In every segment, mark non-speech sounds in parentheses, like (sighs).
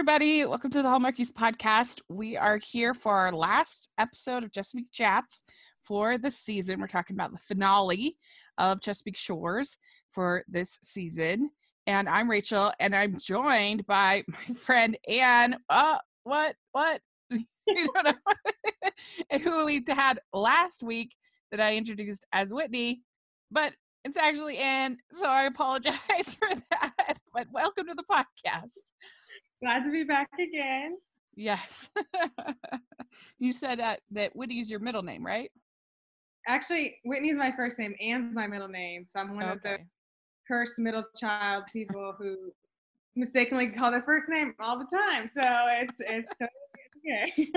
everybody. Welcome to the Hallmarkies podcast. We are here for our last episode of Chesapeake Chats for the season. We're talking about the finale of Chesapeake Shores for this season. And I'm Rachel, and I'm joined by (laughs) my friend Ann. Uh, what? What? (laughs) (laughs) who we had last week that I introduced as Whitney, but it's actually Ann. So I apologize for that. But welcome to the podcast. Glad to be back again. Yes. (laughs) you said that that Whitney's your middle name, right? Actually, Whitney's my first name. Ann's my middle name. So I'm one okay. of the cursed middle child people who mistakenly call their first name all the time. So it's it's totally (laughs)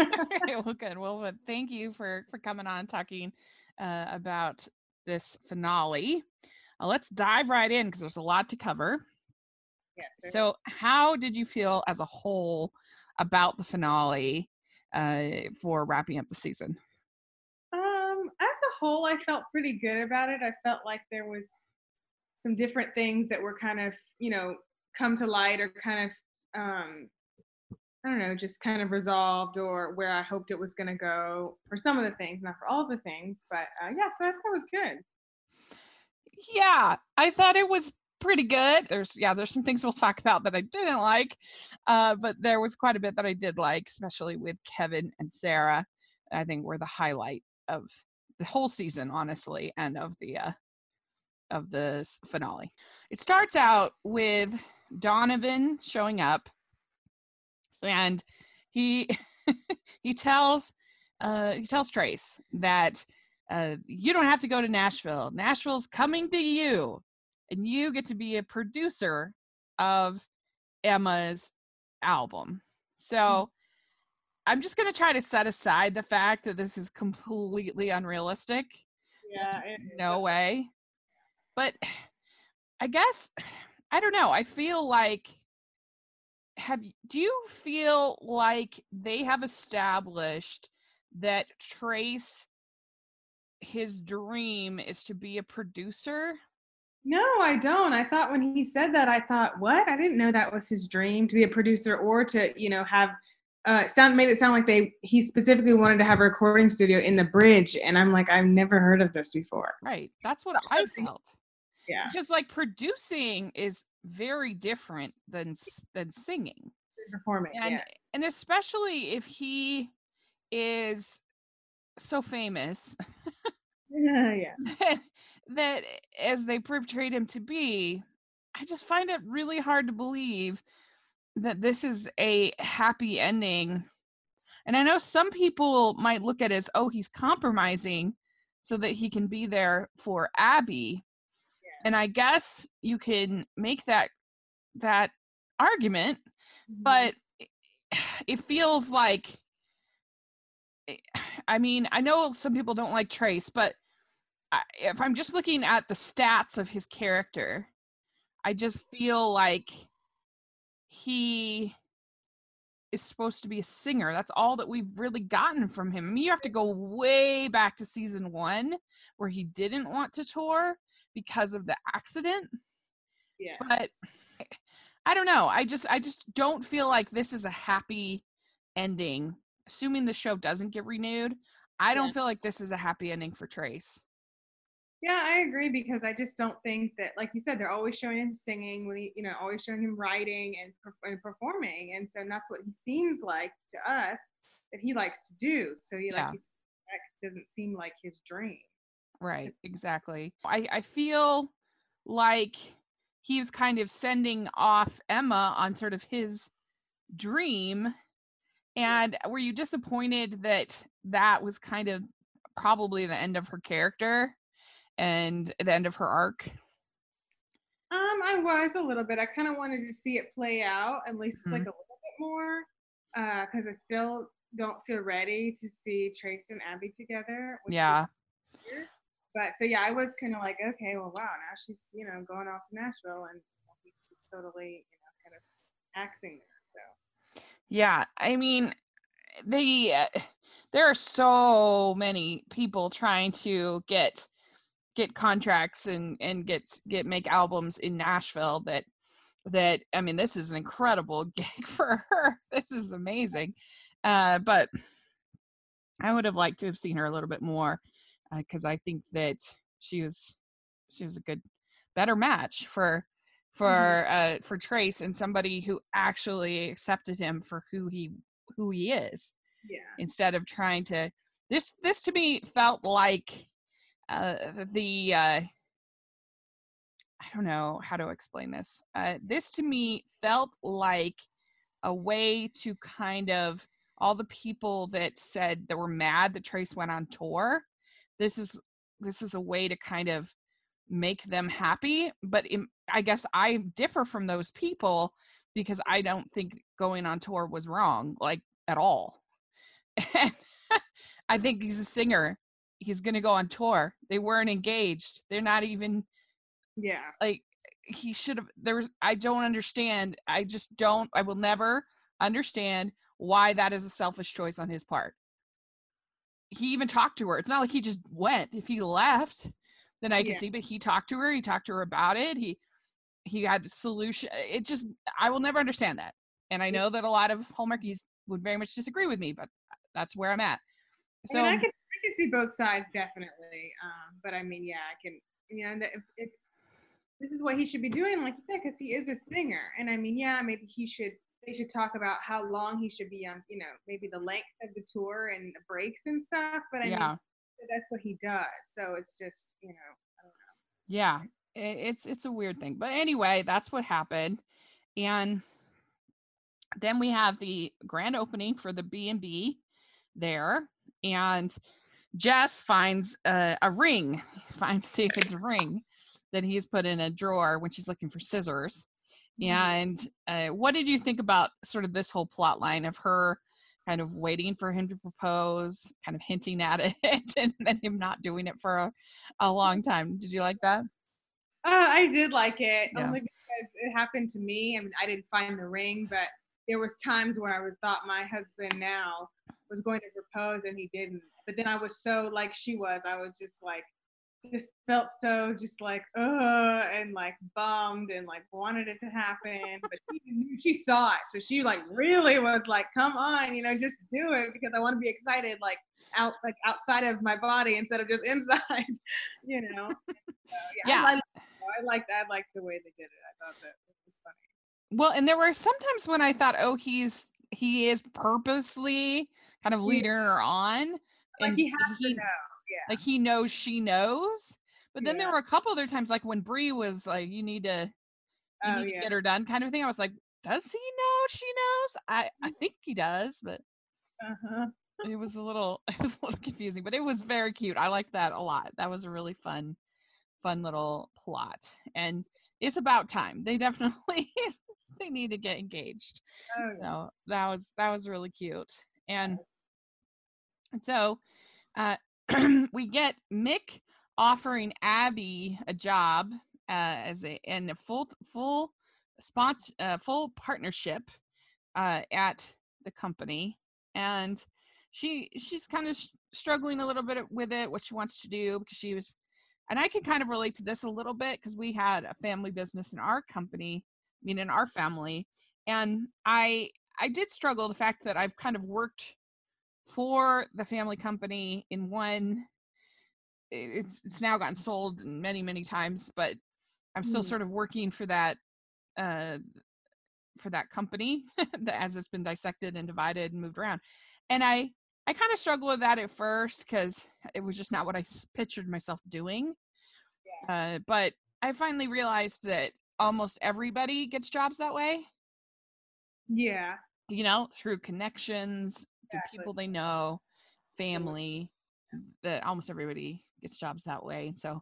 okay. (laughs) well, good. Well, thank you for for coming on talking uh, about this finale. Uh, let's dive right in because there's a lot to cover. Yes. So, how did you feel as a whole about the finale uh, for wrapping up the season? Um, as a whole, I felt pretty good about it. I felt like there was some different things that were kind of, you know, come to light or kind of, um, I don't know, just kind of resolved or where I hoped it was going to go for some of the things, not for all of the things. But uh, yeah, so I thought it was good. Yeah, I thought it was pretty good. There's yeah, there's some things we'll talk about that I didn't like, uh, but there was quite a bit that I did like, especially with Kevin and Sarah. I think were the highlight of the whole season, honestly, and of the uh, of the finale. It starts out with Donovan showing up, and he (laughs) he tells uh, he tells Trace that uh, you don't have to go to Nashville. Nashville's coming to you and you get to be a producer of Emma's album. So mm-hmm. I'm just going to try to set aside the fact that this is completely unrealistic. Yeah. no way. But I guess I don't know. I feel like have do you feel like they have established that Trace his dream is to be a producer? No, I don't. I thought when he said that, I thought, what? I didn't know that was his dream to be a producer or to, you know, have uh sound made it sound like they he specifically wanted to have a recording studio in the bridge. And I'm like, I've never heard of this before. Right. That's what I felt. Yeah. Because like producing is very different than than singing. Performing. And and especially if he is so famous. (laughs) yeah, (laughs) yeah. That as they portrayed him to be, I just find it really hard to believe that this is a happy ending. And I know some people might look at it as, oh, he's compromising so that he can be there for Abby. Yeah. And I guess you can make that that argument, mm-hmm. but it (sighs) feels like eh, (sighs) I mean, I know some people don't like Trace, but if I'm just looking at the stats of his character, I just feel like he is supposed to be a singer. That's all that we've really gotten from him. I mean, you have to go way back to season one where he didn't want to tour because of the accident. Yeah. But (laughs) I don't know. I just I just don't feel like this is a happy ending. Assuming the show doesn't get renewed, I don't yeah. feel like this is a happy ending for Trace. Yeah, I agree because I just don't think that, like you said, they're always showing him singing he, you know, always showing him writing and, and performing, and so and that's what he seems like to us that he likes to do. So he yeah. like doesn't seem like his dream. Right. Exactly. I I feel like he was kind of sending off Emma on sort of his dream. And were you disappointed that that was kind of probably the end of her character? And the end of her arc? Um, I was a little bit. I kind of wanted to see it play out at least mm-hmm. like a little bit more, because uh, I still don't feel ready to see Trace and Abby together. Yeah. But so yeah, I was kind of like, okay, well, wow, now she's you know going off to Nashville, and he's just totally you know kind of axing there. So. Yeah, I mean, the uh, there are so many people trying to get get contracts and and get get make albums in Nashville that that I mean, this is an incredible (laughs) gig for her. This is amazing. Uh, but I would have liked to have seen her a little bit more because uh, I think that she was she was a good better match for for mm-hmm. uh for Trace and somebody who actually accepted him for who he who he is. Yeah. Instead of trying to this this to me felt like uh the uh I don't know how to explain this. Uh, this to me felt like a way to kind of all the people that said that were mad that Trace went on tour. This is this is a way to kind of make them happy. But in, I guess I differ from those people because I don't think going on tour was wrong, like at all. (laughs) I think he's a singer. He's gonna go on tour. They weren't engaged. They're not even yeah. Like he should have there was I don't understand. I just don't I will never understand why that is a selfish choice on his part. He even talked to her. It's not like he just went. If he left, then I can yeah. see, but he talked to her, he talked to her about it. He he had a solution. It just I will never understand that. And I know that a lot of Hallmarkies would very much disagree with me, but that's where I'm at. So I, mean, I can can see both sides definitely. Um, but I mean, yeah, I can. You know, it's this is what he should be doing, like you said, because he is a singer. And I mean, yeah, maybe he should. They should talk about how long he should be on. You know, maybe the length of the tour and the breaks and stuff. But I yeah. mean, that's what he does. So it's just, you know, know. Yeah, it's it's a weird thing. But anyway, that's what happened. And then we have the grand opening for the B&B there and Jess finds a, a ring, (laughs) finds David's ring that he's put in a drawer when she's looking for scissors. Mm-hmm. And uh, what did you think about sort of this whole plot line of her kind of waiting for him to propose, kind of hinting at it, (laughs) and then him not doing it for a, a long time? Did you like that? Uh, I did like it yeah. only because it happened to me. I mean, I didn't find the ring, but there was times where I was thought my husband now was going to propose and he didn't. But then I was so like she was. I was just like just felt so just like uh and like bummed and like wanted it to happen but she knew she saw it so she like really was like come on you know just do it because i want to be excited like out like outside of my body instead of just (laughs) inside you know so, yeah, yeah. I, liked, I liked i liked the way they did it i thought that it was funny well and there were sometimes when i thought oh he's he is purposely kind of leading yeah. her on like and he has he, to know yeah. Like he knows she knows. But then yeah. there were a couple other times, like when Bree was like, "You need to, you oh, need yeah. to get her done," kind of thing. I was like, "Does he know she knows?" I I mm. think he does, but uh-huh. it was a little (laughs) it was a little confusing, but it was very cute. I liked that a lot. That was a really fun, fun little plot, and it's about time. They definitely (laughs) they need to get engaged. Oh, yeah. So that was that was really cute, and and so uh, (clears throat) we get Mick offering Abby a job uh, as a in a full full sponsor uh, full partnership uh, at the company, and she she's kind of struggling a little bit with it, what she wants to do because she was, and I can kind of relate to this a little bit because we had a family business in our company, I mean in our family, and I I did struggle the fact that I've kind of worked for the family company in one it's it's now gotten sold many many times but i'm still mm. sort of working for that uh for that company (laughs) that as it's been dissected and divided and moved around and i i kind of struggled with that at first because it was just not what i pictured myself doing yeah. uh but i finally realized that almost everybody gets jobs that way yeah you know through connections the people they know, family, that almost everybody gets jobs that way. So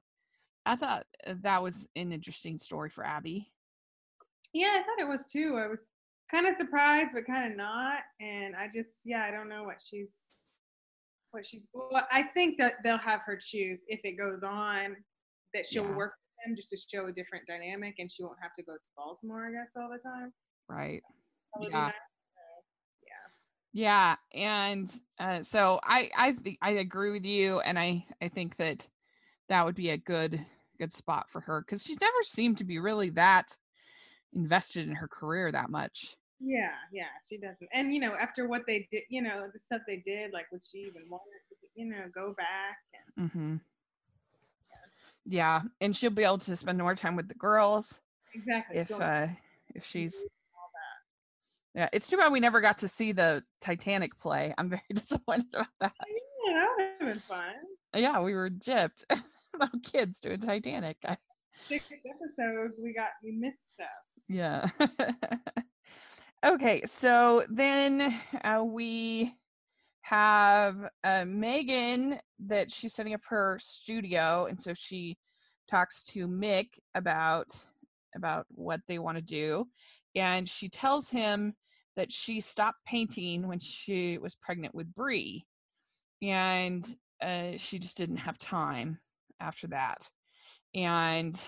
I thought uh, that was an interesting story for Abby. Yeah, I thought it was too. I was kind of surprised, but kind of not. And I just, yeah, I don't know what she's, what she's. Well, I think that they'll have her choose if it goes on that she'll yeah. work with them just to show a different dynamic, and she won't have to go to Baltimore, I guess, all the time. Right. Yeah. Yeah, and uh, so I I th- I agree with you, and I I think that that would be a good good spot for her because she's never seemed to be really that invested in her career that much. Yeah, yeah, she doesn't. And you know, after what they did, you know, the stuff they did, like would she even want to, you know, go back? And, Mm-hmm. Yeah, and she'll be able to spend more time with the girls exactly. if uh if she's yeah. It's too bad we never got to see the Titanic play. I'm very (laughs) disappointed about that. Yeah, that would have been fun. Yeah, we were gypped. (laughs) Little kids doing Titanic. Six episodes, we got we missed stuff. yeah. (laughs) okay, so then uh, we have uh, Megan that she's setting up her studio, and so she talks to Mick about about what they want to do, and she tells him that she stopped painting when she was pregnant with Bree, and uh, she just didn't have time after that, and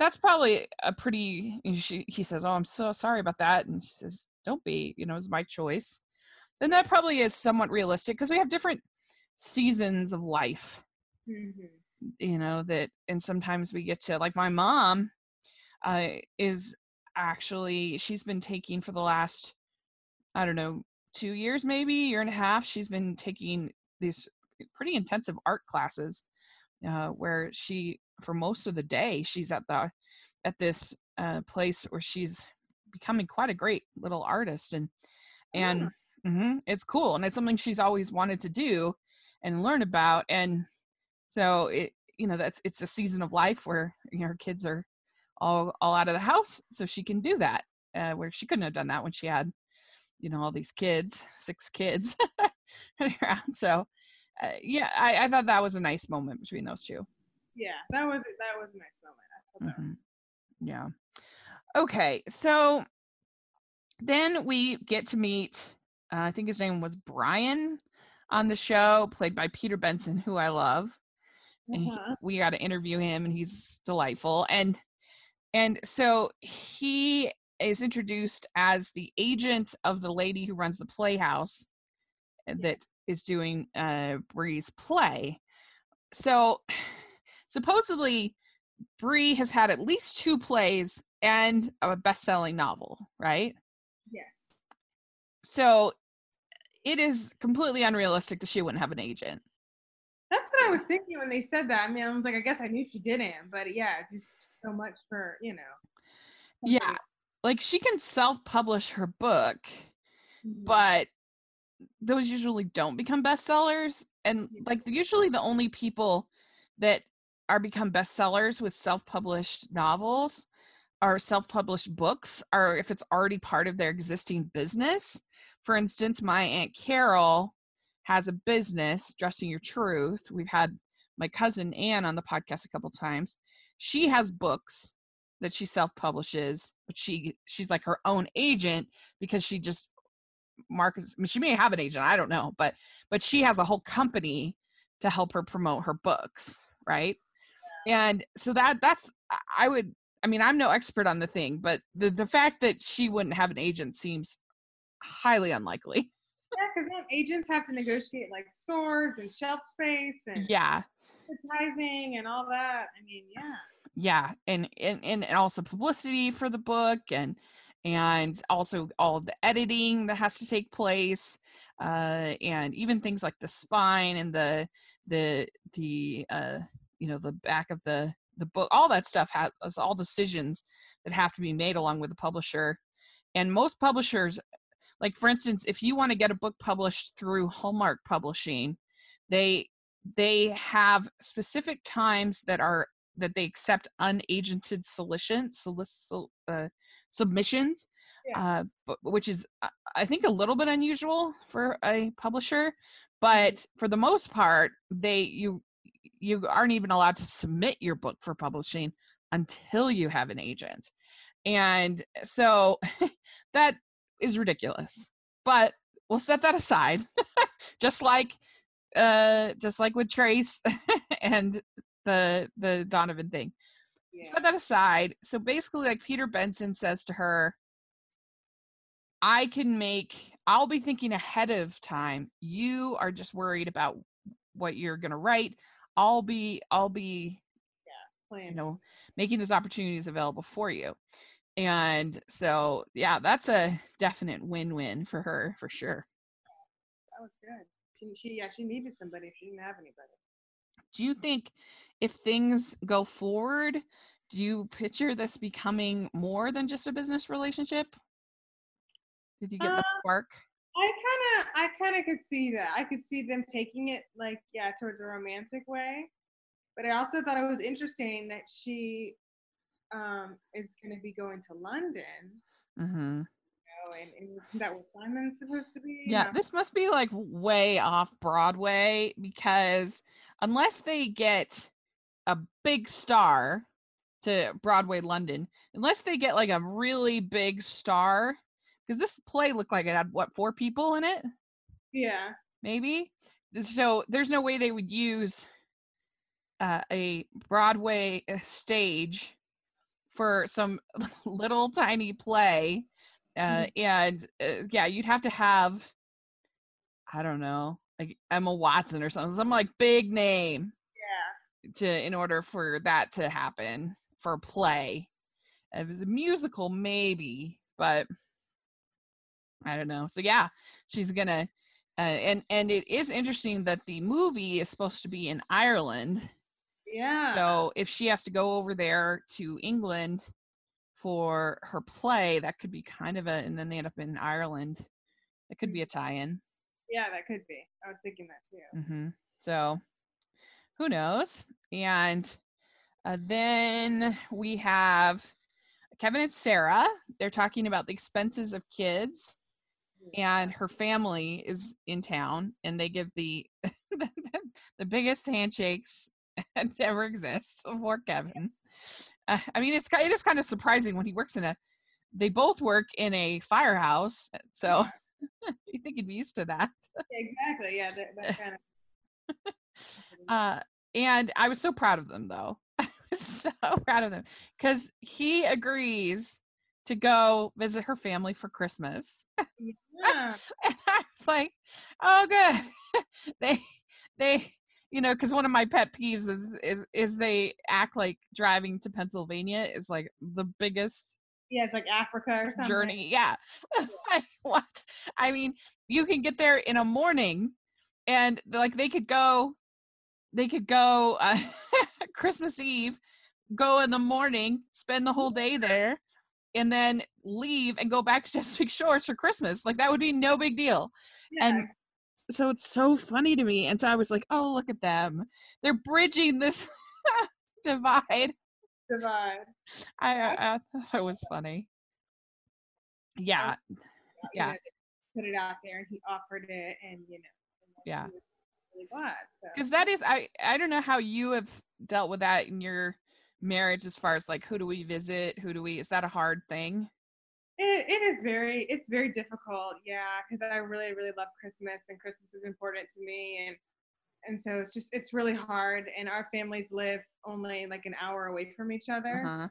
that's probably a pretty she, he says oh i'm so sorry about that and she says don't be you know it's my choice then that probably is somewhat realistic because we have different seasons of life Mm-hmm. you know that and sometimes we get to like my mom uh is actually she's been taking for the last i don't know two years maybe year and a half she's been taking these pretty intensive art classes uh where she for most of the day she's at the at this uh place where she's becoming quite a great little artist and and mhm, it's cool and it's something she's always wanted to do and learn about and so it you know that's it's a season of life where you know her kids are all all out of the house so she can do that uh, where she couldn't have done that when she had you know all these kids six kids (laughs) running around so uh, yeah I, I thought that was a nice moment between those two Yeah, that was that was a nice moment. I thought that was. Yeah. Okay, so then we get to meet, uh, I think his name was Brian on the show, played by Peter Benson, who I love. And he- Uh-huh. we got to interview him, and he's delightful. And and so he is introduced as the agent of the lady who runs the playhouse uh, that is doing uh, Bree's play. So supposedly Bree has had at least two plays and a best-selling novel, right? Yes. So it is completely unrealistic that she wouldn't have an agent. That's what I was thinking when they said that. I mean, I was like, I guess I knew she didn't, but yeah, it's just so much for you know. Yeah, like she can self-publish her book, Mhm. but those usually don't become bestsellers and like usually the only people that are become bestsellers with self-published novels or self-published books or if it's already part of their existing business. For instance my aunt carol has a business dressing your truth. We've had my cousin anne on the podcast a couple times. She has books that she self-publishes but she she's like her own agent because she just markets I mean, she may have an agent i don't know but but she has a whole company to help her promote her books right and so that that's I- would i mean i'm no expert on the thing but the the fact that she wouldn't have an agent seems highly unlikely Yeah, because agents have to negotiate like stores and shelf space and yeah advertising and all that. I mean, yeah. yeah and, and and and also publicity for the book and and also all of the editing that has to take place uh and even things like the spine and the the the uh you know the back of the the book all that stuff has all decisions that have to be made along with the publisher and most publishers like for instance if you want to get a book published through hallmark publishing they they have specific times that are that they accept unagented solition, solic- uh, submissions, uh, Yes. but, which is uh, I think a little bit unusual for a publisher. But for the most part, they you you aren't even allowed to submit your book for publishing until you have an agent, and so (laughs) that is ridiculous. But we'll set that aside, (laughs) just like uh just like with Trace (laughs) and the the Donovan thing. yeah. Set that aside. So basically, like Peter Benson says to her, I can make, I'll be thinking ahead of time. You are just worried about what you're going to write. I'll be, I'll be, yeah, you know, making those opportunities available for you. And so, yeah, that's a definite win-win for her for sure. That was good. She, she yeah, she needed somebody she didn't have anybody. Do you think if things go forward, do you picture this becoming more than just a business relationship? Did you get Uh, that spark? I I kind of could see that. I could see them taking it like, yeah, towards a romantic way. But I also thought it was interesting that she um, is going to be going to London. Mm-hmm. You know, and, that what Simon's supposed to be? Yeah, this must be like way off Broadway because unless they get a big star to Broadway London, unless they get like a really big star, because this play looked like it had what four people in it, yeah. maybe. So there's no way they would use uh, a Broadway uh, stage for some (laughs) little tiny play. Uh, and uh, yeah, you'd have to have, I don't know, like Emma Watson or something, some like big name Yeah. to in order for that to happen for a play. If it was a musical, maybe, but I don't know. So yeah, she's gonna, uh, and and it is interesting that the movie is supposed to be in Ireland. Yeah. So if she has to go over there to England for her play, that could be kind of a, and then they end up in Ireland. It could be a tie-in. yeah, that could be. I was thinking that too. Mm-hmm. So who knows? And uh, then we have Kevin and Sarah. They're talking about the expenses of kids, and her family is in town, and they give the (laughs) the biggest handshakes (laughs) to ever exist for Kevin. Uh, I mean, it's it is kind of surprising when he works in a. They both work in a firehouse, so (laughs) you think he'd be used to that. Exactly. Yeah. That, that kind of. Uh, and I was so proud of them, though. I was so proud of them because he agrees to go visit her family for Christmas, (laughs) yeah. and I was like, "Oh, good." (laughs) they, they, you know, because one of my pet peeves is is is they act like driving to Pennsylvania is like the biggest Yeah. It's like Africa or something. journey. Yeah. (laughs) like, what? I mean, you can get there in a morning and like they could go they could go uh, Christmas Eve, go in the morning, spend the whole day there, and then leave and go back to (laughs) Chesapeake Shores for Christmas. Like that would be no big deal. Yeah. And so it's so funny to me. And so I was like, oh, look at them. They're bridging this (laughs) divide. divide. I, I, I thought it was funny. Yeah. Yeah. Put it out there, and he offered it, and you know. and Yeah. Really glad. So. because that is i i don't know how you have dealt with that in your marriage as far as like who do we visit who do we is that a hard thing It, it is very it's very difficult yeah because i really really love christmas and christmas is important to me and and so it's just it's really hard and our families live only like an hour away from each other uh-huh.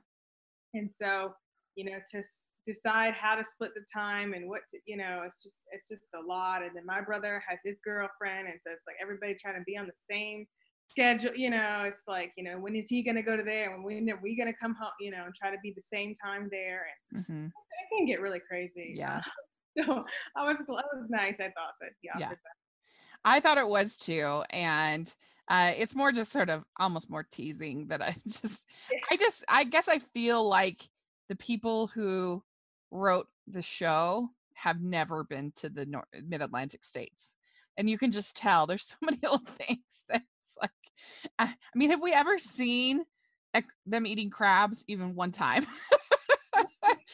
and so you know to s- decide how to split the time and what to you know it's just it's just a lot and then my brother has his girlfriend and so it's like everybody trying to be on the same schedule you know it's like you know when is he going to go to there and when are we going to come home you know and try to be the same time there and hmm it can get really crazy yeah (laughs) so i was it was nice i thought that he Yeah. that. i thought it was too and uh it's more just sort of almost more teasing that i (laughs) just Yeah. i just i guess i feel like the people who wrote the show have never been to the mid-atlantic states and you can just tell there's so many (laughs) little things that's (laughs) like i mean have we ever seen them eating crabs even one time? (laughs)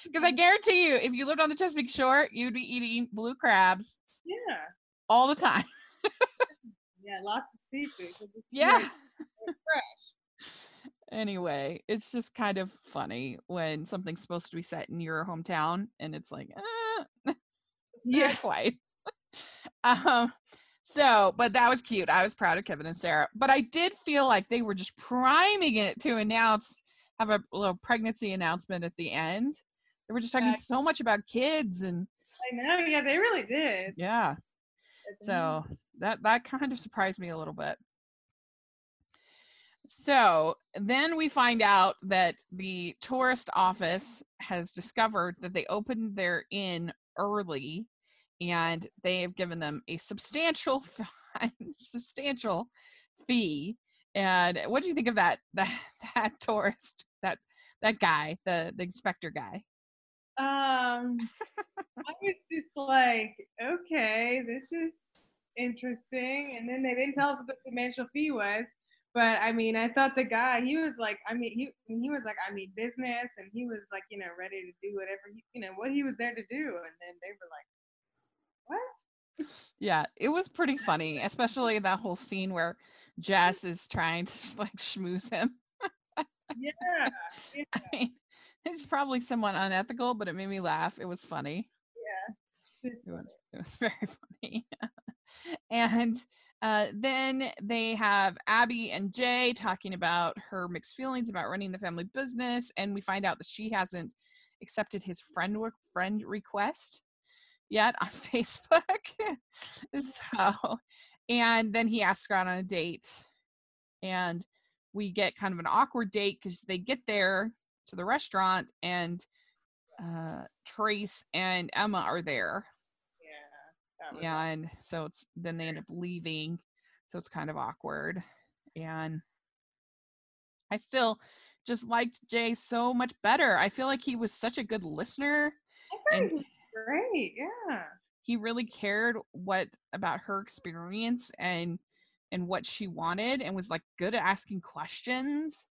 Because i guarantee you if you lived on the chesapeake shore you'd be eating blue crabs yeah. all the time. (laughs) Yeah lots of seafood. yeah. fresh. Anyway it's just kind of funny when something's supposed to be set in your hometown and it's like not yeah. quite. Um so but that was cute. I was proud of kevin and sarah. But i did feel like they were just priming it to announce have a little pregnancy announcement at the end. They were just talking Yeah. so much about kids and i know. Yeah they really did. Yeah. So that that kind of surprised me a little bit. So then we find out that the tourist office has discovered that they opened their inn early and they have given them a substantial (laughs) substantial fee. And what do you think of that (laughs) that that tourist that that guy the the inspector guy? Um, I was just like, okay, this is interesting. And then they didn't tell us what the substantial fee was. But I mean, I thought the guy, he was like, I mean, he he was like, I mean, business, and he was like, you know, ready to do whatever, he, you know, what he was there to do. And then they were like, what? Yeah, it was pretty funny, especially that whole (laughs) scene where Jess is trying to like schmooze him. yeah, yeah. (laughs) I mean, it's probably somewhat unethical, but it made me laugh. It was funny. yeah. It was it was (laughs) very funny. and uh, then they have Abby and Jay talking about her mixed feelings about running the family business, and we find out that she hasn't accepted his friend work friend request yet on (laughs) Facebook. so, and then he asks her out on a date, and we get kind of an awkward date because they get there to the restaurant and uh, Trace and Emma are there. Yeah. Yeah, and so it's then they end up leaving, so it's kind of awkward. And I still just liked Jay so much better. I feel like he was such a good listener. I thought and- was great. Yeah. He really cared what about her experience and and what she wanted and was like good at asking questions.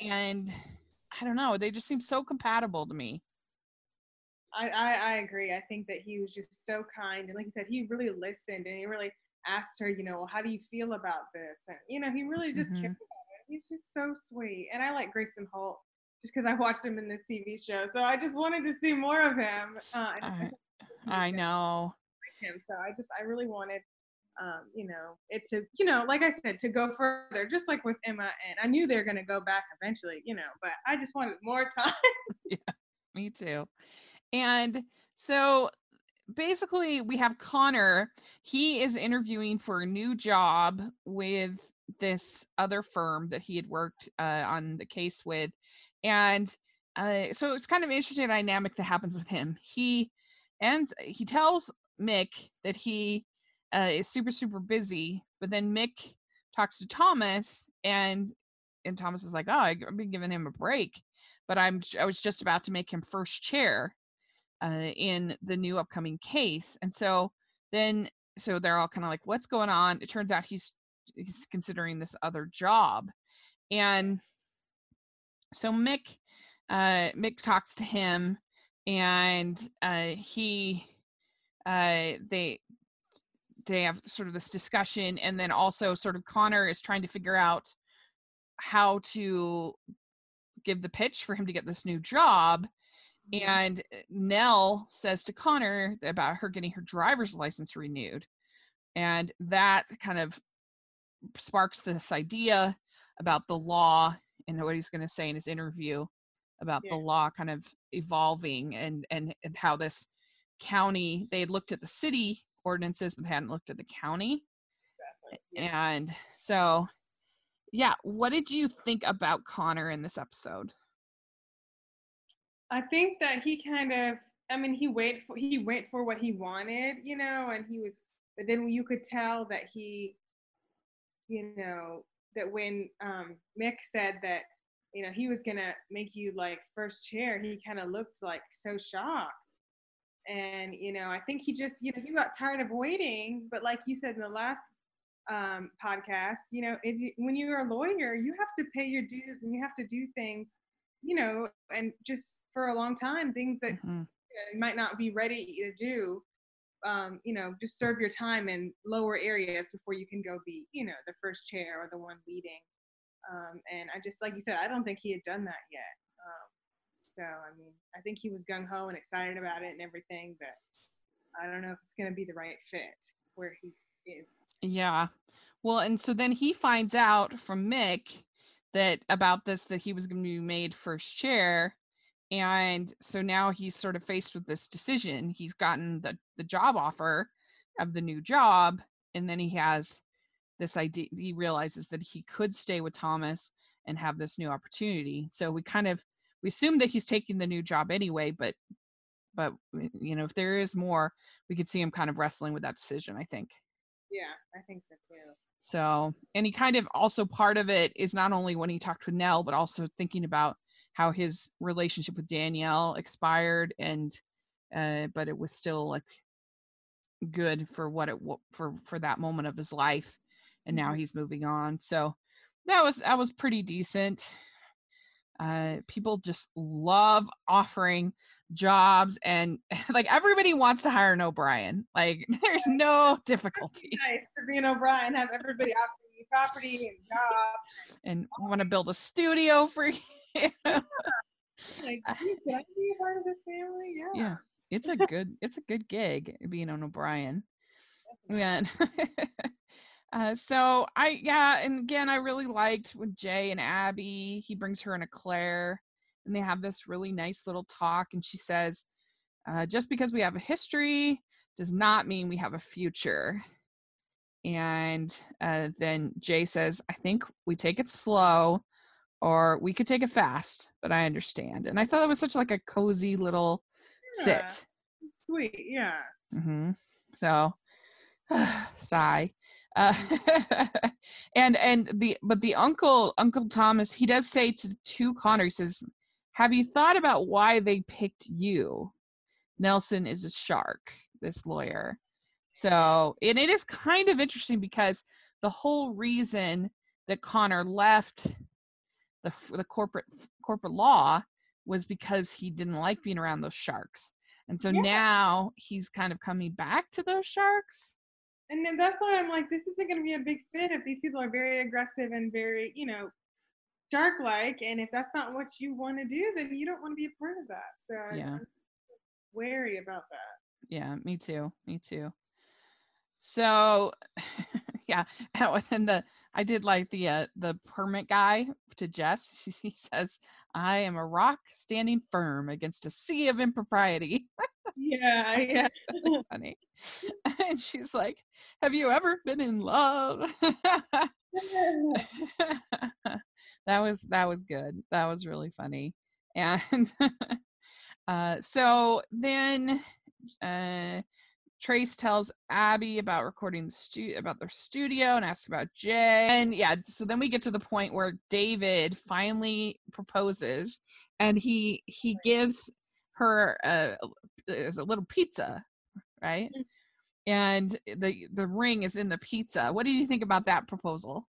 And I don't know, they just seem so compatible to me. I, I I agree. I think that he was just so kind, and like you said, he really listened, and he really asked her, you know, well, how do you feel about this? And you know, he really just Mhm. cared about it. He's just so sweet, and I like Grayson Holt just because I watched him in this TV show, so I just wanted to see more of him. Uh, I, (laughs) I I know. him, so I just I really wanted. Um, you know, it to, you know, like I said, to go further, just like with Emma, and I knew they were gonna go back eventually, you know, but I just wanted more time. (laughs) (laughs) yeah, Me too. And so basically, we have Connor. He is interviewing for a new job with this other firm that he had worked uh, on the case with. And uh, so it's kind of interesting dynamic that happens with him. He ends, he tells Mick that he uh, is super, super busy, but then Mick talks to Thomas and and Thomas is like, "Oh, I've been giving him a break, but I'm I was just about to make him first chair uh, in the new upcoming case." And so then so they're all kind of like, "What's going on?" It turns out he's he's considering this other job, and so Mick uh, Mick talks to him, and uh, he uh, they they have sort of this discussion, and then also sort of Connor is trying to figure out how to give the pitch for him to get this new job. And uh, Nell says to Connor about her getting her driver's license renewed. And that kind of sparks this idea about the law and what he's going to say in his interview about the law kind of evolving and, and and how this county they had looked at the city ordinances but they hadn't looked at the county. Yeah. and so yeah what did you think about connor in this episode? I think that he kind of, I mean, he wait for he went for what he wanted, you know, and he was, but then you could tell that he, you know, that when um, Mick said that, you know, he was gonna make you like first chair, he kind of looked like so shocked, and you know, I think he just, you know, he got tired of waiting, but like you said in the last um, podcast, you know, is when you're a lawyer, you have to pay your dues and you have to do things you know, and just for a long time, things that Mhm. you, know, you might not be ready to do. Um, you know, just serve your time in lower areas before you can go be, you know, the first chair or the one leading. Um, and I just, like you said, I don't think he had done that yet. Um, so, I mean, I think he was gung ho and excited about it and everything, but I don't know if it's going to be the right fit where he is. Yeah. Well, and so then he finds out from Mick that about this that he was going to be made first chair and so now he's sort of faced with this decision. He's gotten the the job offer of the new job and then he has this idea he realizes that he could stay with Thomas and have this new opportunity. So we kind of we assume that he's taking the new job anyway, but but you know if there is more, we could see him kind of wrestling with that decision. I think. Yeah, I think so too. So, and he kind of also part of it is not only when he talked with Nell, but also thinking about how his relationship with Danielle expired and uh but it was still like good for what it for for that moment of his life and now Mhm. he's moving on. So that was that was pretty decent. Uh people just love offering jobs and (laughs) like everybody wants to hire an O'Brien. Like (laughs) there's no difficulty Nice to be an O'Brien, have everybody offering you property and jobs. and want to build a studio for (laughs) you. (laughs) Like, can I be a part of this family? Yeah. yeah it's a good it's a good gig being an o'brien yeah (laughs) uh, so i yeah and again i really liked when jay and abby he brings her and Claire, and they have this really nice little talk and she says uh, just because we have a history does not mean we have a future and uh, then jay says i think we take it slow or we could take it fast but i understand and i thought it was such like a cozy little Yeah. sit Sweet. Yeah. Mm-hmm. So, (sighs) sigh. Uh, (laughs) and and the but the uncle Uncle Thomas he does say to to Connor he says, "Have you thought about why they picked you?" Nelson is a shark. This lawyer. So and it is kind of interesting because the whole reason that Connor left the the corporate corporate law was because he didn't like being around those sharks. And so Yeah. now he's kind of coming back to those sharks. And then that's why I'm like, this isn't going to be a big fit if these people are very aggressive and very, you know, shark like. And if that's not what you want to do, then you don't want to be a part of that. So Yeah. I'm wary about that. Yeah, me too. Me too. So (laughs) yeah, and then the I did like the uh the permit guy to Jess. She, (laughs) he says, "I am a rock standing firm against a sea of impropriety." (laughs) Yeah. Yeah. Funny. And she's like, "Have you ever been in love?" that was that was good. That was really funny. And uh so then uh Trace tells Abby about recording the stu- about their studio and asks about Jay. And yeah, so then we get to the point where David finally proposes and he he gives her a there's a little pizza, right? Mm. And the the ring is in the pizza. What do you think about that proposal?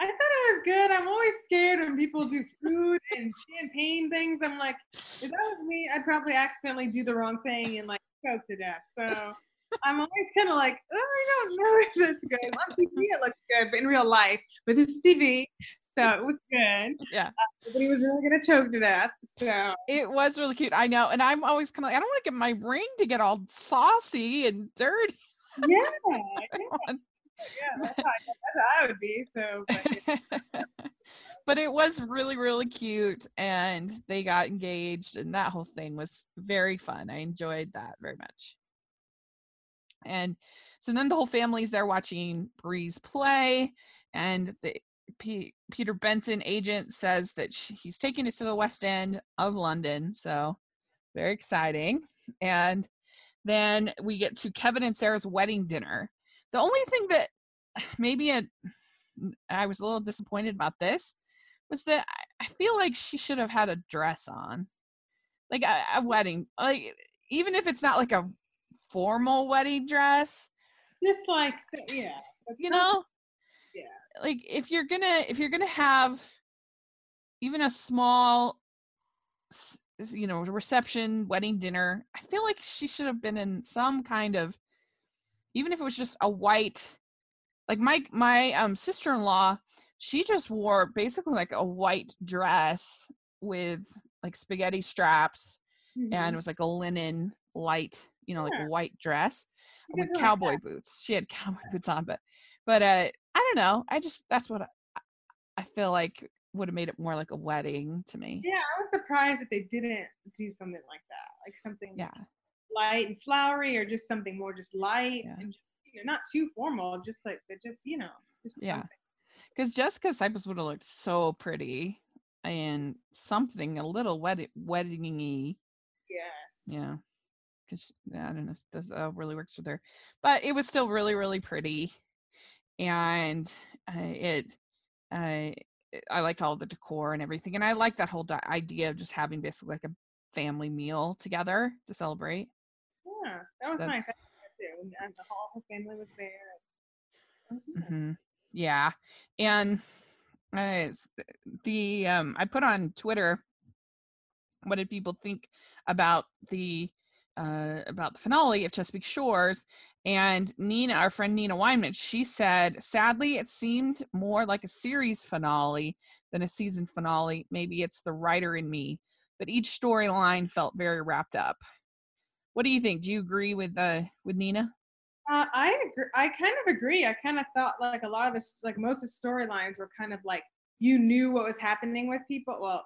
I thought it was good. I'm always scared when people do food and champagne things. I'm like, if that was me, I'd probably accidentally do the wrong thing and like choke to death. So (laughs) I'm always kind of like, oh, I don't know if that's good. On TV, it looks good, but in real life, but this is TV, so it was good. Yeah. Uh, but he was really gonna choke to death. So It was really cute. I know. And I'm always kind of like, I don't want to get my ring to get all saucy and dirty. yeah, want- (laughs) yeah, that's how, I, that's how I would be. So, but (laughs) but it was really really cute and they got engaged and that whole thing was very fun. I enjoyed that very much. And so then the whole family's there watching Bree's play and the P- peter benson agent says that sh- he's taking us to the west end of london so very exciting. And then we get to kevin and sarah's wedding dinner. The only thing that (sighs) maybe a, I was a little disappointed about this was that I- feel like she should have had a dress on, like a, a wedding, like even if it's not like a formal wedding dress, just like, yeah, you know, yeah. like if you're gonna if you're gonna have even a small, you know, reception wedding dinner, I feel like she should have been in some kind of, even if it was just a white, like my my um sister-in-law she just wore basically like a white dress with like spaghetti straps and Mhm. it was like a linen light you know like Yeah. a white dress with do like cowboy boots she had cowboy boots on but but uh i don't know i just that's what i, I feel like would have made it more like a wedding to me Yeah, I was surprised that they didn't do something like that, like something yeah light and flowery, or just something more just light Yeah. and just, you know, not too formal, just like, but just, you know, just Yeah. something. Because Jessica Sipos would have looked so pretty and something a little wedding weddingy. Yes. Yeah. Because I don't know, does uh, really works with her, but it was still really really pretty, and uh, it, uh, I liked all the decor and everything, and I like that whole di- idea of just having basically like a family meal together to celebrate. Yeah, that was That- nice. I too. And, and the whole family was there. Was nice. Mhm. Yeah, and uh, the um, I put on Twitter. What did people think about the uh, about the finale of Chesapeake Shores? And Nina, our friend Nina Weinman, she said, sadly, it seemed more like a series finale than a season finale. Maybe it's the writer in me, but each storyline felt very wrapped up. What do you think? Do you agree with uh, with Nina? Uh, I agree. I kind of agree. I kind of thought like a lot of this, like most of the storylines were kind of like you knew what was happening with people. Well,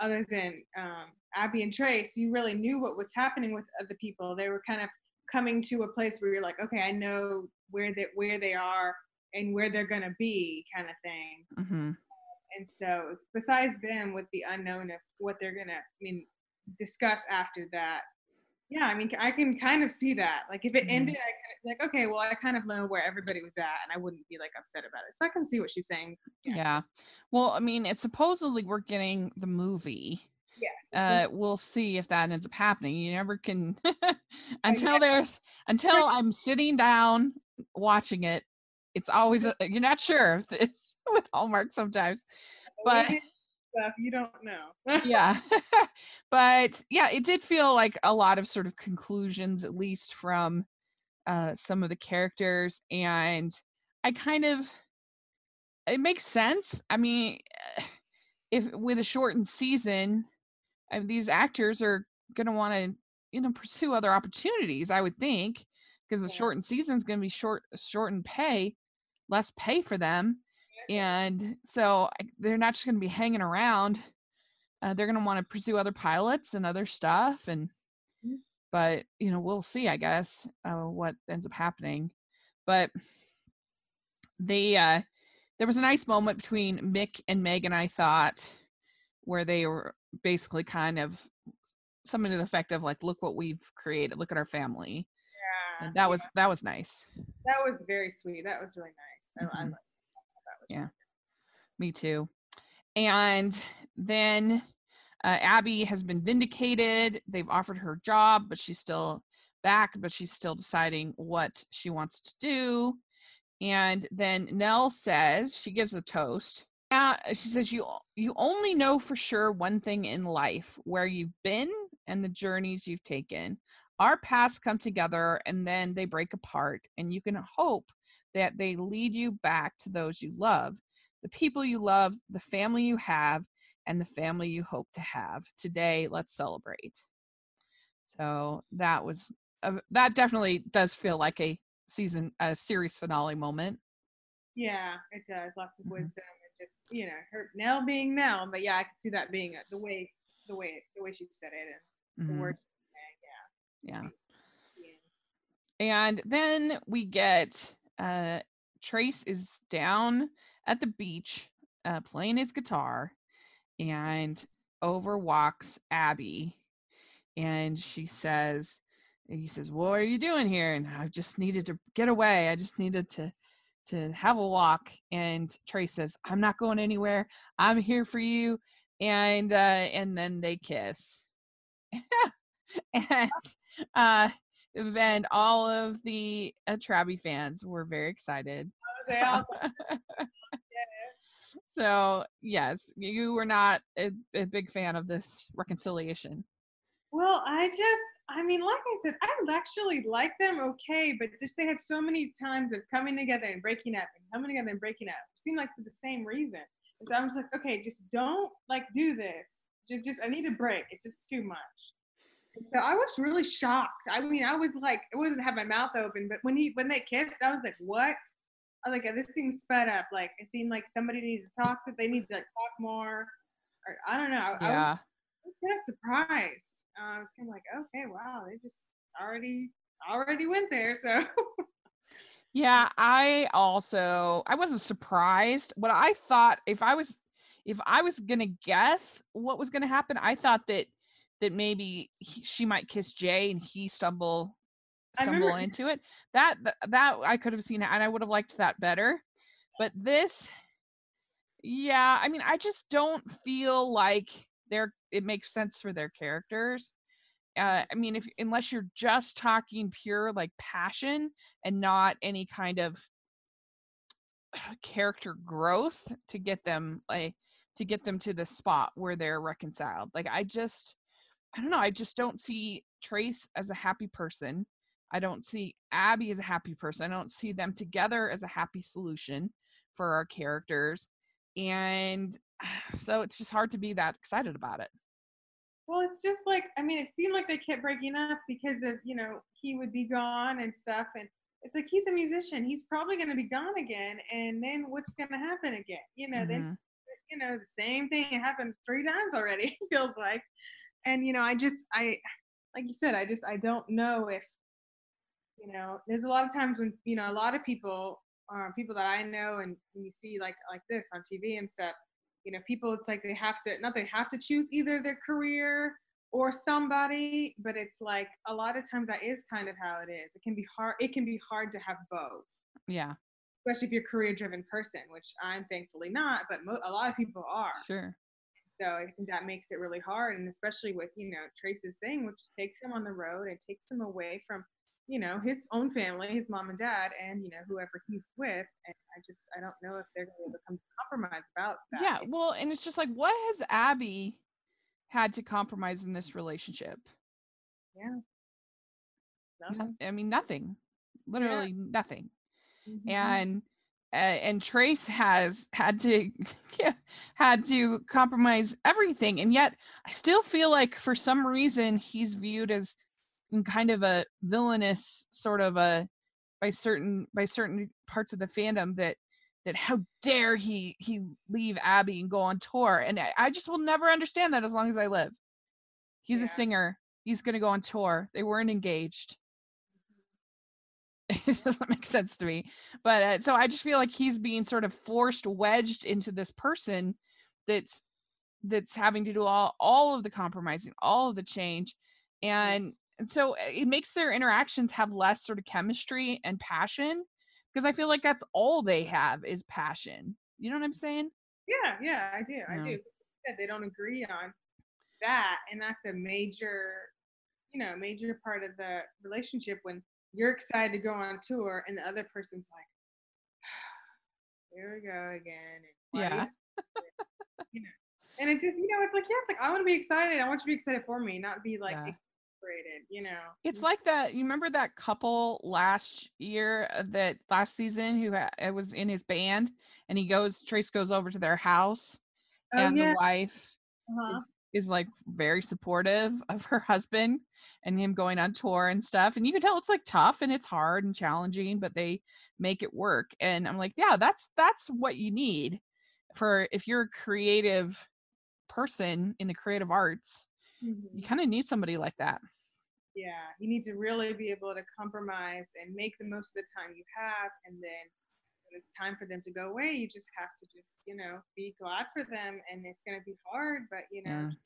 other than um, Abby and Trace, you really knew what was happening with other people. They were kind of coming to a place where you're like, okay, I know where they where they are and where they're gonna be, kind of thing. Mm-hmm. And so, it's besides them, with the unknown of what they're gonna, I mean, discuss after that. Yeah, I mean, I can kind of see that. Like, if it Mhm. ended, I like, okay, well, I kind of know where everybody was at, and I wouldn't be like upset about it. So I can see what she's saying. Yeah. Yeah. Well, I mean, it's supposedly we're getting the movie. Yes. Uh, we'll see if that ends up happening. You never can (laughs) until there's until (laughs) I'm sitting down watching it. It's always a, you're not sure if it's (laughs) with Hallmark sometimes, but stuff you don't know. yeah, but yeah, it did feel like a lot of sort of conclusions, at least from uh, some of the characters, and I kind of it makes sense. I mean, if with a shortened season, uh, these actors are going to want to, you know, pursue other opportunities. I would think because the Yeah. shortened season is going to be short, shortened pay, less pay for them, and so they're not just going to be hanging around. Uh, they're going to want to pursue other pilots and other stuff, and. But you know we'll see. I guess uh, what ends up happening, but the uh, there was a nice moment between Mick and Megan. I thought where they were basically kind of something to the effect of like, "Look what we've created. Look at our family." Yeah. And that was that was nice. that was very sweet. That was really nice. I, I Mhm. liked that. That was Yeah. Me too. And then uh, Abby has been vindicated. They've offered her a job, but she's still back, but she's still deciding what she wants to do. And then Nell says, she gives a toast. Uh, she says, you, you only know for sure one thing in life where you've been and the journeys you've taken. Our paths come together and then they break apart, and you can hope that they lead you back to those you love the people you love, the family you have, and the family you hope to have. Today, let's celebrate. So that was uh, that definitely does feel like a season a series finale moment. Yeah, it does. Lots of Mhm. wisdom and just you know her Nell being Nell. But yeah, I could see that being the way the way the way she said it and the Mhm. word. Yeah. Yeah. And then we get uh Trace is down at the beach uh playing his guitar and over walks Abby and she says he says, What are you doing here? And I just needed to get away. I just needed to to have a walk. And Trace says, I'm not going anywhere. I'm here for you. And uh and then they kiss. (laughs) and uh and all of the uh, Traby fans were very excited. (laughs) So yes, you were not a, a big fan of this reconciliation. Well, I just, I mean, like I said, I actually like them okay, but just they had so many times of coming together and breaking up and coming together and breaking up. It seemed like for the same reason. And so I was like, okay, just don't like do this. Just, just I need a break. It's just too much. So I was really shocked. I mean, I was like, I wasn't have my mouth open, but when he when they kissed, I was like, what? I like, this seems sped up. Like it seemed like somebody needs to talk to. They need to like talk more. Or I don't know. I, I Yeah. was I was kind of surprised. Uh, I was kind of like, okay, wow, they just already already went there. So (laughs) Yeah, I also I wasn't surprised. What I thought if I was if I was gonna guess what was gonna happen, I thought that that maybe he, she might kiss Jay and he stumble stumble remember- into it. That, that that I could have seen it, and I would have liked that better. But this, yeah, I mean, I just don't feel like they're it makes sense for their characters. Uh, I mean, if unless you're just talking pure like passion and not any kind of (sighs) character growth to get them like to get them to the spot where they're reconciled. Like I just I don't know, I just don't see Trace as a happy person. I don't see Abby as a happy person. I don't see them together as a happy solution for our characters. And (sighs) so it's just hard to be that excited about it. Well, it's just like I mean, it seemed like they kept breaking up because of you know he would be gone and stuff, and it's like he's a musician. He's probably going to be gone again, and then what's going to happen again? You know, mm-hmm. then you know the same thing happened three times already. (laughs) feels like, and you know, I just I like you said, I just I don't know if you know. There's a lot of times when you know a lot of people, uh, people that I know, and you see like like this on TV and stuff you know people it's like they have to not they have to choose either their career or somebody but it's like a lot of times that is kind of how it is. It can be hard it can be hard to have both. Yeah. Especially if you're a career driven person which i'm thankfully not but mo- a lot of people are. Sure. So i think that makes it really hard and especially with you know trace's thing which takes him on the road and takes him away from you know his own family his mom and dad and you know whoever he's with and i just i don't know if they're going to come to compromise about that yeah well and it's just like what has abby had to compromise in this relationship yeah nothing. i mean nothing literally yeah. nothing mm-hmm. and uh, and Trace has had to (laughs) yeah, had to compromise everything and yet I still feel like for some reason he's viewed as in kind of a villainous sort of a by certain by certain parts of the fandom that that how dare he he leave Abby and go on tour and I, I just will never understand that as long as I live. He's yeah. a singer. He's going to go on tour. They weren't engaged. (laughs) It doesn't make sense to me. But uh, so I just feel like he's being sort of forced wedged into this person that's that's having to do all all of the compromising, all of the change and and so eh, it makes their interactions have less sort of chemistry and passion because I feel like that's all they have is passion. You know what I'm saying? Yeah, yeah, I do. Yeah. I do. They don't agree on that, and that's a major, you know, major part of the relationship when you're excited to go on tour and the other person's like, (sighs) "Here we go again." yeah. (laughs) you know, and it just, you know, it's like, yeah, it's like I want to be excited. I want you to be excited for me, not be like yeah you know. It's like that. You remember that couple last year, uh, that last season, who ha- was in his band, and he goes, Trace goes over to their house, oh, and yeah. the wife uh-huh. is, is like very supportive of her husband and him going on tour and stuff. And you can tell it's like tough and it's hard and challenging, but they make it work. And I'm like, yeah, that's that's what you need for if you're a creative person in the creative arts. Mm-hmm. You kind of need somebody like that yeah you need to really be able to compromise and make the most of the time you have and then when it's time for them to go away you just have to just you know be glad for them and it's going to be hard but you know yeah.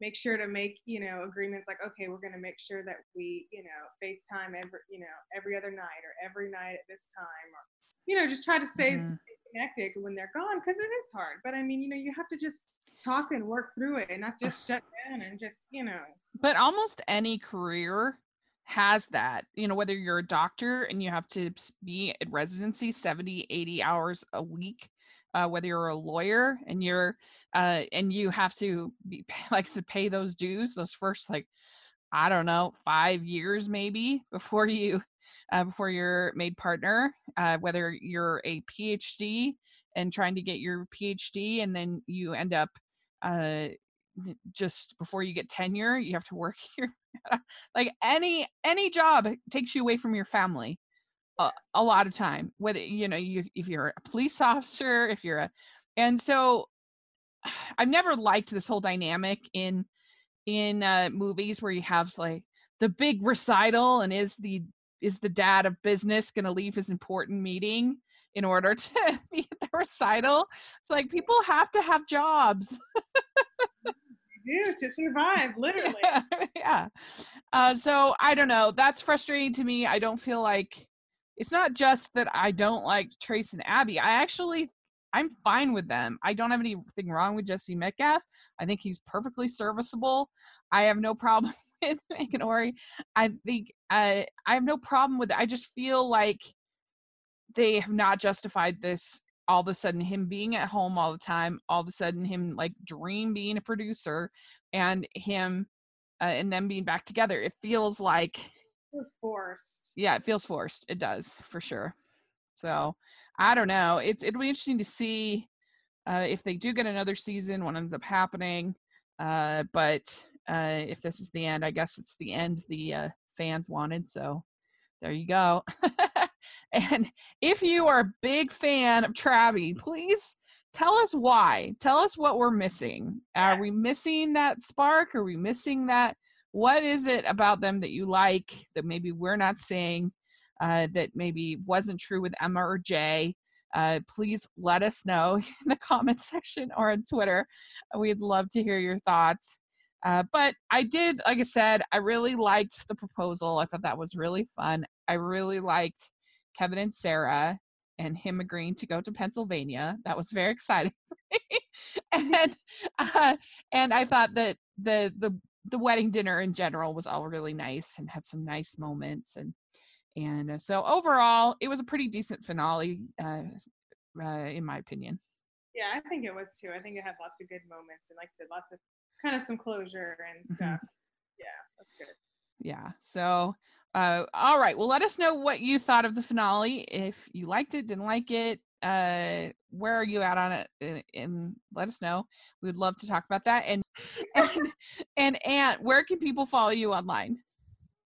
make sure to make you know agreements like okay we're going to make sure that we you know facetime every you know every other night or every night at this time or you know just try to stay mm-hmm. Connected when they're gone because it is hard but i mean you know you have to just talk and work through it and not just shut down and just you know. But almost any career has that you know whether you're a doctor and you have to be at residency 70 80 hours a week uh, whether you're a lawyer and you're uh, and you have to be (laughs) like to pay those dues those first like i don't know five years maybe before you uh, before you're made partner uh, whether you're a phd and trying to get your phd and then you end up uh, just before you get tenure you have to work (laughs) here. Like any any job takes you away from your family a, a, lot of time whether you know you if you're a police officer if you're a and so (sighs) i've never liked this whole dynamic in in uh movies where you have like the big recital and is the is the dad of business going to leave his important meeting in order (laughs) to be at the recital? It's like people have to have jobs. (laughs) do to survive, (laughs) literally. yeah. yeah. Uh, so I don't know. That's frustrating to me. I don't feel like it's not just that I don't like Trace and Abby. I actually I'm fine with them. I don't have anything wrong with Jesse Metcalfe. I think he's perfectly serviceable. I have no (laughs) problem with Meghan. I think uh, I have no problem with it. I just feel like they have not justified this all of a sudden him being at home all the time all of a sudden him like dream being a producer and him uh, and them being back together it feels like it was forced yeah it feels forced it does for sure so i don't know it's it'll be interesting to see uh, if they do get another season what ends up happening uh, but uh, if this is the end i guess it's the end the uh, fans wanted so there you go (laughs) And if you are a big fan of Travie, please tell us why. Tell us what we're missing. Are we missing that spark? Are we missing that? What is it about them that you like that maybe we're not seeing? Uh, that maybe wasn't true with Emma or Jay. Uh, please let us know (laughs) in the comment section or on Twitter. We'd love to hear your thoughts. Uh, but I did, like I said, I really liked the proposal. I thought that was really fun. I really liked Kevin and Sarah and him agreeing to go to Pennsylvania. That was very (laughs) exciting and uh, and I thought that the the the wedding dinner in general was all really nice and had some nice moments and and uh, so overall it was a pretty decent finale uh, uh, in my opinion. Yeah, I think it was too. I think it had lots of good moments and like I said, lots of kind of some closure and mm-hmm. stuff. Mm-hmm. Yeah, that's good. Yeah. So uh, all right. Well, let us know what you thought of the finale. If you liked it, didn't like it, uh, where are you at on it? And, and let us know. We would love to talk about that. And (laughs) and and Ann, where can people follow you online?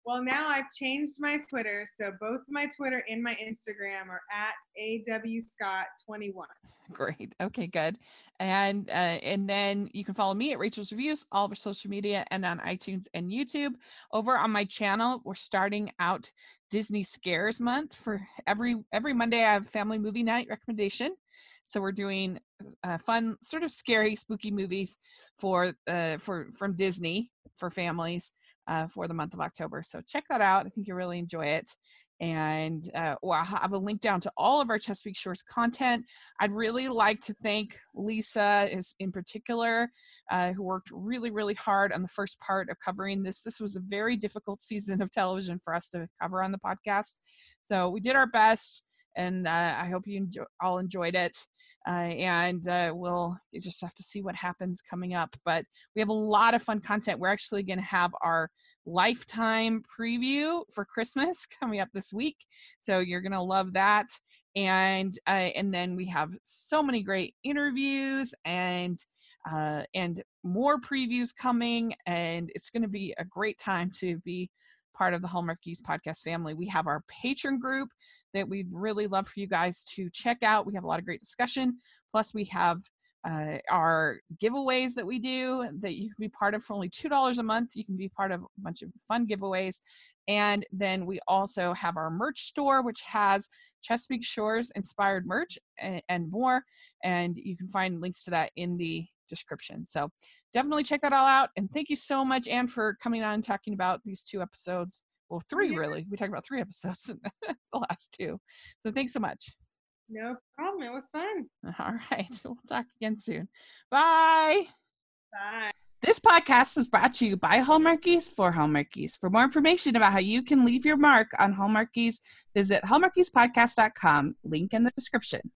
Well, now I've changed my Twitter, so both my Twitter and my Instagram are at awscott21. Great. Okay, good. And uh, and then you can follow me at Rachel's Reviews, all of our social media, and on iTunes and YouTube. Over on my channel, we're starting out Disney Scares Month for every every Monday. I have family movie night recommendation. So we're doing uh, fun, sort of scary, spooky movies for uh, for from Disney for families uh, for the month of October. So check that out. I think you'll really enjoy it. And uh, well, I have a link down to all of our Chesapeake Shores content. I'd really like to thank Lisa, is in particular, uh, who worked really, really hard on the first part of covering this. This was a very difficult (laughs) season of television for us to cover on the podcast. So we did our best and uh, I hope you enjoy, all enjoyed it. Uh, and uh, we'll just have to see what happens coming up. But we have a lot of fun content. We're actually going to have our lifetime preview for Christmas (laughs) coming up this week, so you're going to love that. And uh, and then we have so many great interviews and uh, and more previews coming, and it's going to be a great time to be part of the Hallmarkies podcast family. We have our patron group that we'd really love for you guys to check out. We have a lot of great discussion. Plus, we have uh, our giveaways that we do that you can be part of for only $2 a month. You can be part of a bunch of fun giveaways. And then we also have our merch store, which has Chesapeake Shores inspired merch and, and more. And you can find links to that in the description. So definitely check that all out. And thank you so much, Ann, for coming on and talking about these two episodes. Well, three really. We talked about three (laughs) episodes in (laughs) the last two. So thanks so much. No problem. It was fun. (laughs) All right. We'll talk again soon. Bye. Bye. This podcast was brought to you by Hallmarkies for Hallmarkies. For more information about how you can leave your mark on Hallmarkies, visit hallmarkiespodcast.com. Link in the description.